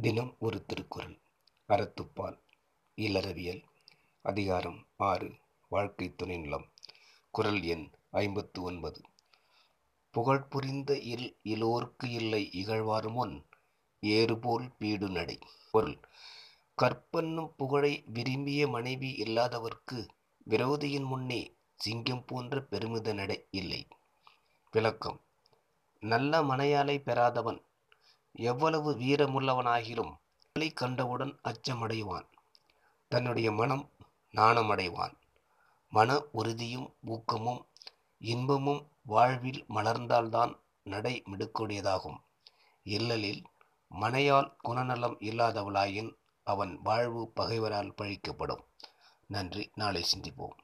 தினம் ஒரு திருக்குறள். அறத்துப்பால். இல்லறவியல். அதிகாரம் ஆறு. வாழ்க்கை துணைநலம். குறள் எண் ஐம்பத்து ஒன்பது புகழ் புரிந்த இல் இலோர்க்கு இல்லை இகழ்வாறு முன் ஏறுபோல் பீடு நடை. பொருள். கற்பன்னும் புகழை விரும்பிய மனைவி இல்லாதவர்க்கு விரோதியின் முன்னே சிங்கம் போன்ற பெருமித நடை இல்லை. விளக்கம். நல்ல மனையாளை பெறாதவன் எவ்வளவு வீரமுள்ளவனாகிலும் பிள்ளை கண்டவுடன் அச்சமடைவான். தன்னுடைய மனம் நாணமடைவான். மன உறுதியும் ஊக்கமும் இன்பமும் வாழ்வில் மலர்ந்தால்தான் நடை மிடுக்கூடியதாகும். இல்லலில் மனையால் குணநலம் இல்லாதவளாயின் அவன் வாழ்வு பகைவரால் பழிக்கப்படும். நன்றி. நாளை சிந்திப்போம்.